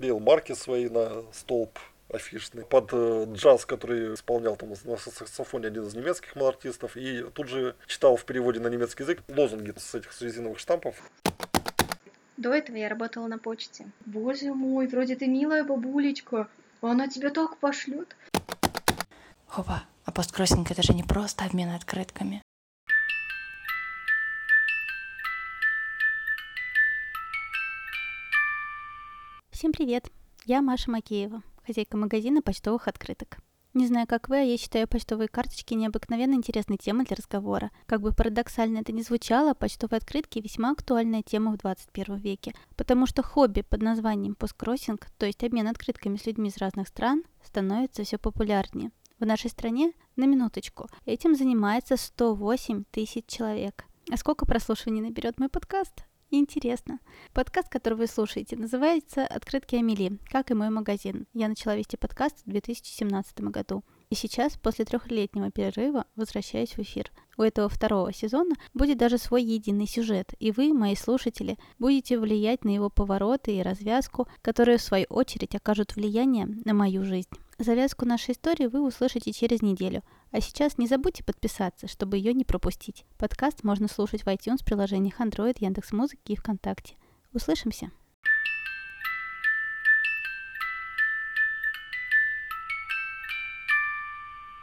клеил марки свои на столб афишный под э, джаз, который исполнял там на саксофоне один из немецких артистов, и тут же читал в переводе на немецкий язык лозунги с этих резиновых штампов. До этого я работала на почте. Боже мой, вроде ты милая бабулечка, а она тебя так пошлет. Опа, а посткроссинг это же не просто обмен открытками. Всем привет! Я Маша Макеева, хозяйка магазина почтовых открыток. Не знаю, как вы, а я считаю почтовые карточки необыкновенно интересной темой для разговора. Как бы парадоксально это ни звучало, почтовые открытки весьма актуальная тема в 21 веке, потому что хобби под названием посткроссинг, то есть обмен открытками с людьми из разных стран, становится все популярнее. В нашей стране, на минуточку, этим занимается 108 тысяч человек. А сколько прослушиваний наберет мой подкаст? Интересно. Подкаст, который вы слушаете, называется «Открытки Амели», как и мой магазин. Я начала вести подкаст в 2017 году. И сейчас, после трехлетнего перерыва, возвращаюсь в эфир. У этого второго сезона будет даже свой единый сюжет, и вы, мои слушатели, будете влиять на его повороты и развязку, которые, в свою очередь, окажут влияние на мою жизнь. Завязку нашей истории вы услышите через неделю. А сейчас не забудьте подписаться, чтобы ее не пропустить. Подкаст можно слушать в iTunes, приложениях Android, Яндекс.Музыки и ВКонтакте. Услышимся!